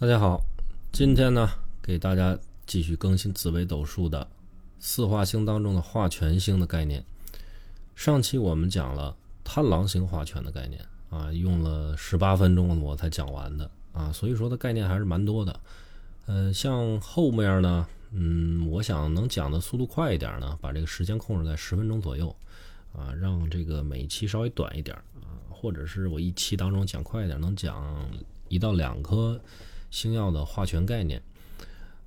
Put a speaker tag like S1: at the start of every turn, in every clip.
S1: 大家好，今天呢，给大家继续更新紫微斗数的四化星当中的化权星的概念。上期我们讲了贪狼星化权的概念啊，用了十八分钟我才讲完的啊，所以说的概念还是蛮多的。呃，像后面呢，嗯，我想能讲的速度快一点呢，把这个时间控制在十分钟左右啊，让这个每一期稍微短一点啊，或者是我一期当中讲快一点，能讲一到两颗。星耀的化权概念，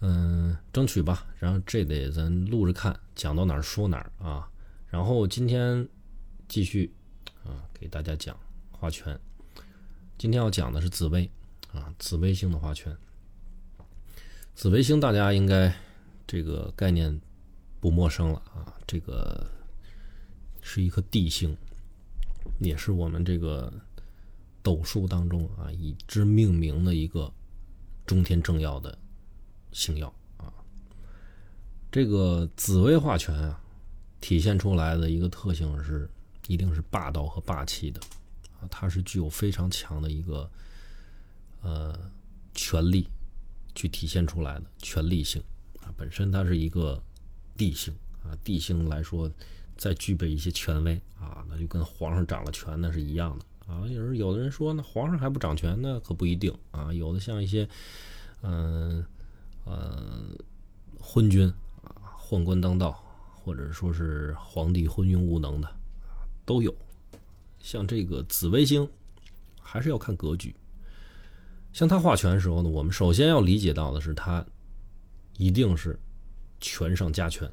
S1: 嗯，争取吧。然后这得咱录着看，讲到哪儿说哪儿啊。然后今天继续啊，给大家讲化权。今天要讲的是紫薇啊，紫微星的化权。紫微星大家应该这个概念不陌生了啊，这个是一颗地星，也是我们这个斗数当中啊以之命名的一个。中天正要的星耀啊，这个紫薇化权啊，体现出来的一个特性是，一定是霸道和霸气的啊，它是具有非常强的一个呃权力去体现出来的权力性啊，本身它是一个地星啊，地星来说再具备一些权威啊，那就跟皇上掌了权那是一样的。啊，有人有的人说，呢皇上还不掌权，那可不一定啊。有的像一些，嗯呃，昏君啊，宦官当道，或者说是皇帝昏庸无能的，都有。像这个紫微星，还是要看格局。像他画权的时候呢，我们首先要理解到的是，他一定是权上加权，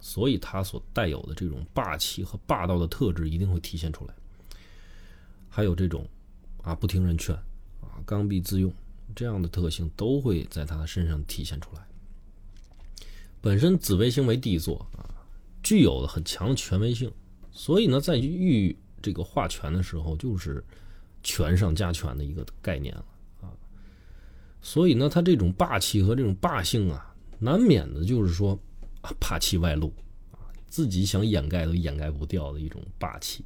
S1: 所以他所带有的这种霸气和霸道的特质一定会体现出来。还有这种，啊，不听人劝，啊，刚愎自用这样的特性都会在他的身上体现出来。本身紫微星为地座啊，具有了很强的权威性，所以呢，在遇这个化权的时候，就是权上加权的一个概念了啊。所以呢，他这种霸气和这种霸性啊，难免的就是说啊，霸气外露啊，自己想掩盖都掩盖不掉的一种霸气。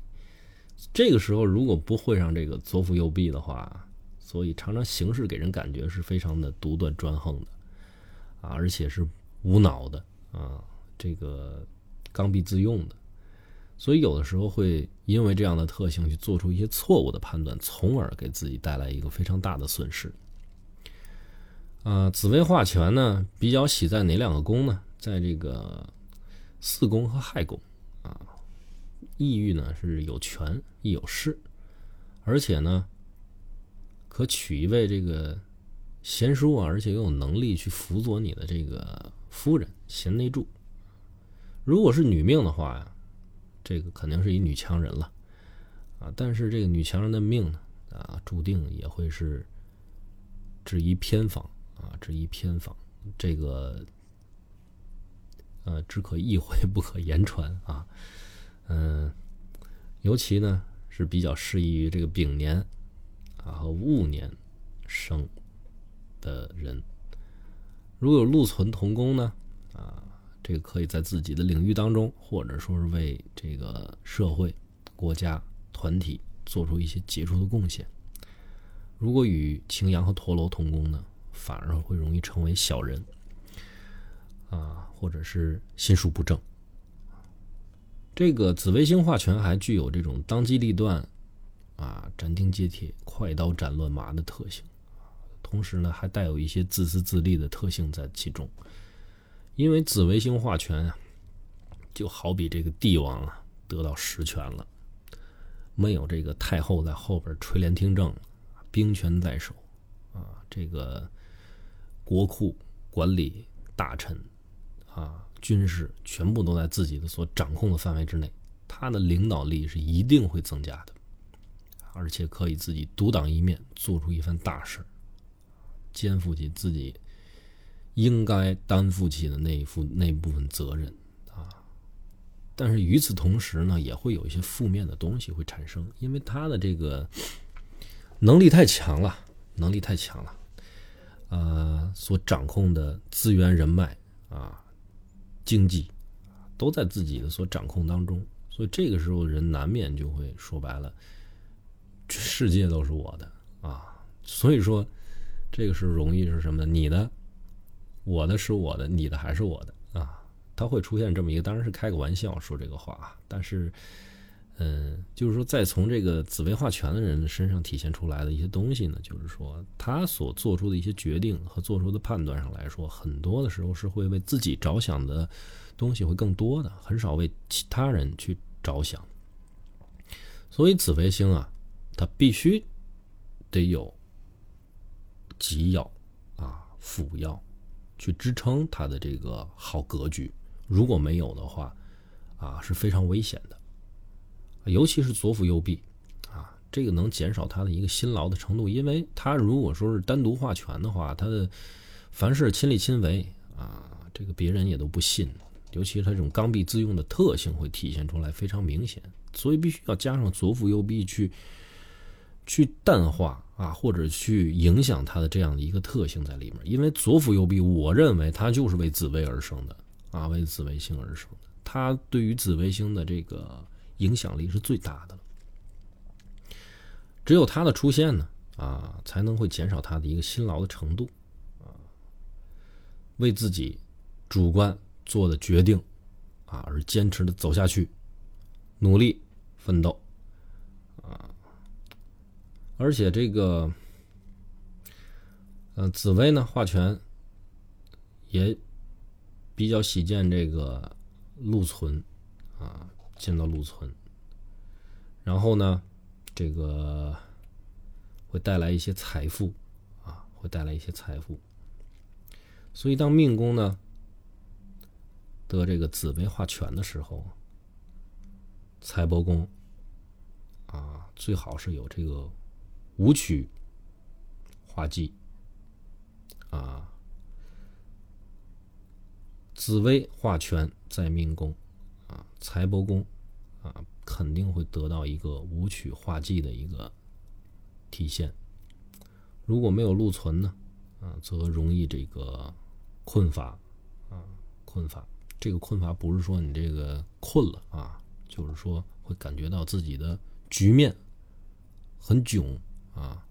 S1: 这个时候，如果不会上这个左辅右弼的话，所以常常行事给人感觉是非常的独断专横的，啊，而且是无脑的啊，这个刚愎自用的，所以有的时候会因为这样的特性去做出一些错误的判断，从而给自己带来一个非常大的损失。啊，紫薇化权呢，比较喜在哪两个宫呢？在这个四宫和亥宫。抑郁呢是有权亦有势，而且呢，可娶一位这个贤淑啊，而且又有能力去辅佐你的这个夫人贤内助。如果是女命的话呀，这个肯定是一女强人了啊。但是这个女强人的命呢啊，注定也会是只一偏房啊，只一偏房。这个呃，只可意会不可言传啊。嗯，尤其呢是比较适宜于这个丙年啊和戊年生的人。如果有禄存同宫呢，啊，这个可以在自己的领域当中，或者说是为这个社会、国家、团体做出一些杰出的贡献。如果与擎羊和陀螺同宫呢，反而会容易成为小人啊，或者是心术不正。这个紫微星化权还具有这种当机立断，啊，斩钉截铁、快刀斩乱麻的特性，同时呢，还带有一些自私自利的特性在其中。因为紫微星化权啊，就好比这个帝王啊得到实权了，没有这个太后在后边垂帘听政，兵权在手，啊，这个国库管理大臣，啊。军事全部都在自己的所掌控的范围之内，他的领导力是一定会增加的，而且可以自己独当一面，做出一番大事肩负起自己应该担负起的那一副那部分责任啊。但是与此同时呢，也会有一些负面的东西会产生，因为他的这个能力太强了，能力太强了，呃，所掌控的资源人脉啊。经济都在自己的所掌控当中，所以这个时候人难免就会说白了，世界都是我的啊。所以说，这这个是容易是什么？你的，我的是我的，你的还是我的啊？他会出现这么一个，当然是开个玩笑说这个话啊，但是，嗯，就是说，再从这个紫薇化权的人身上体现出来的一些东西呢，就是说，他所做出的一些决定和做出的判断上来说，很多的时候是会为自己着想的东西会更多的，很少为其他人去着想。所以紫微星啊，它必须得有吉要啊辅要去支撑它的这个好格局。如果没有的话，啊是非常危险的，尤其是左辅右弼，啊这个能减少他的一个辛劳的程度，因为他如果说是单独化权的话，他的凡事亲力亲为啊，这个别人也都不信，尤其是他这种刚愎自用的特性会体现出来非常明显，所以必须要加上左辅右弼去去淡化啊，或者去影响他的这样的一个特性在里面，因为左辅右弼，我认为它就是为紫薇而生的。啊，为紫微星而生的，它对于紫微星的这个影响力是最大的了。只有他的出现呢，啊，才能会减少他的一个辛劳的程度，啊，为自己主观做的决定，啊，而坚持的走下去，努力奋斗，啊，而且这个，呃，紫薇呢，画权也。比较喜见这个禄存，啊，见到禄存，然后呢，这个会带来一些财富，啊，会带来一些财富。所以当命宫呢得这个紫薇化权的时候，财帛宫，啊，最好是有这个武曲化忌，啊。紫薇化权在命宫，财帛宫，啊，肯定会得到一个武曲化忌的一个体现。如果没有禄存呢，啊，则容易这个困乏，啊，困乏。这个困乏不是说你这个困了啊，就是说会感觉到自己的局面很窘啊。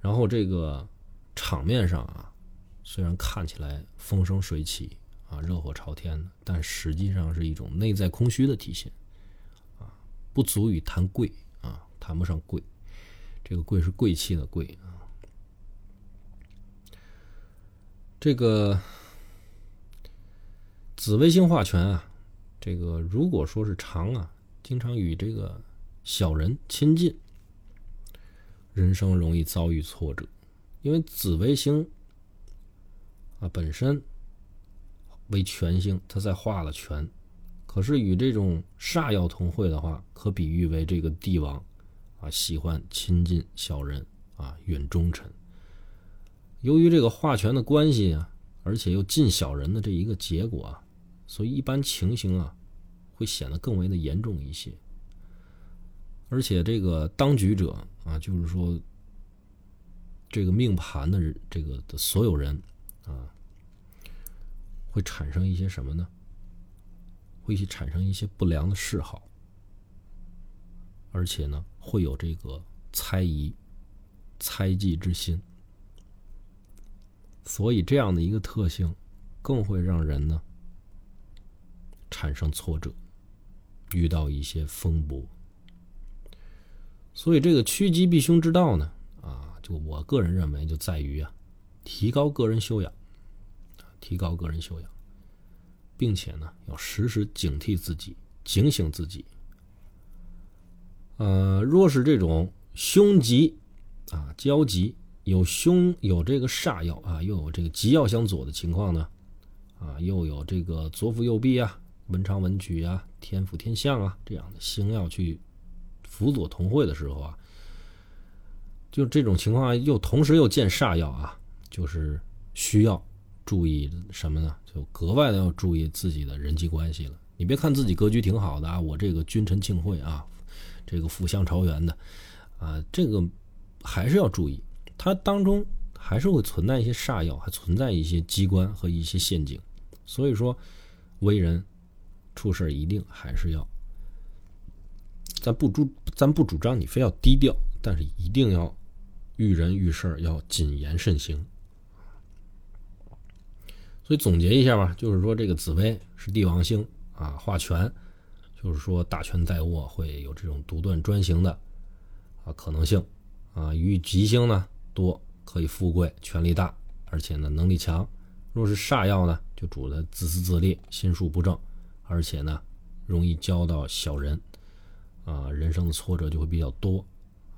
S1: 然后这个场面上啊。虽然看起来风生水起啊，热火朝天的，但实际上是一种内在空虚的体现啊，不足以谈贵啊，谈不上贵。这个贵是贵气的贵啊。这个紫微星化权啊，这个如果说是常啊，经常与这个小人亲近，人生容易遭遇挫折，因为紫微星。啊，本身为权星，他在化了权，可是与这种煞药同会的话，可比喻为这个帝王啊，喜欢亲近小人啊，远忠臣。由于这个化权的关系啊，而且又近小人的这一个结果啊，所以一般情形啊，会显得更为的严重一些。而且这个当局者啊，就是说这个命盘的这个的所有人。啊，会产生一些什么呢？会去产生一些不良的嗜好，而且呢，会有这个猜疑、猜忌之心。所以，这样的一个特性，更会让人呢产生挫折，遇到一些风波。所以，这个趋吉避凶之道呢，啊，就我个人认为，就在于啊，提高个人修养。提高个人修养，并且呢，要时时警惕自己，警醒自己。呃，若是这种凶吉啊交吉，有凶有这个煞药啊，又有这个吉药相左的情况呢，啊，又有这个左辅右弼啊、文昌文曲啊、天府天相啊这样的星要去辅佐同会的时候啊，就这种情况又同时又见煞药啊，就是需要。注意什么呢？就格外的要注意自己的人际关系了。你别看自己格局挺好的啊，我这个君臣庆会啊，这个辅相朝元的啊，这个还是要注意，它当中还是会存在一些煞药，还存在一些机关和一些陷阱。所以说，为人处事一定还是要，咱不主咱不主张你非要低调，但是一定要遇人遇事要谨言慎行。所以总结一下吧，就是说这个紫薇是帝王星啊，化权，就是说大权在握，会有这种独断专行的啊可能性啊。与吉星呢多，可以富贵，权力大，而且呢能力强。若是煞药呢，就主的自私自利，心术不正，而且呢容易交到小人啊，人生的挫折就会比较多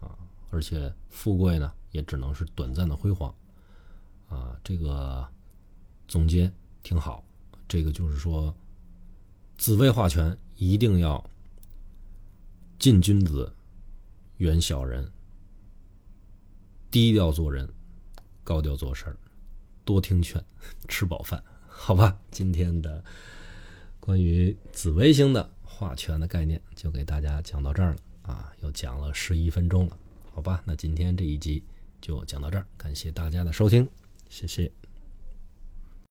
S1: 啊，而且富贵呢也只能是短暂的辉煌啊，这个。总结挺好，这个就是说，紫薇化权一定要近君子，远小人，低调做人，高调做事儿，多听劝，吃饱饭，好吧？今天的关于紫微星的化权的概念就给大家讲到这儿了啊，又讲了十一分钟了，好吧？那今天这一集就讲到这儿，感谢大家的收听，谢谢。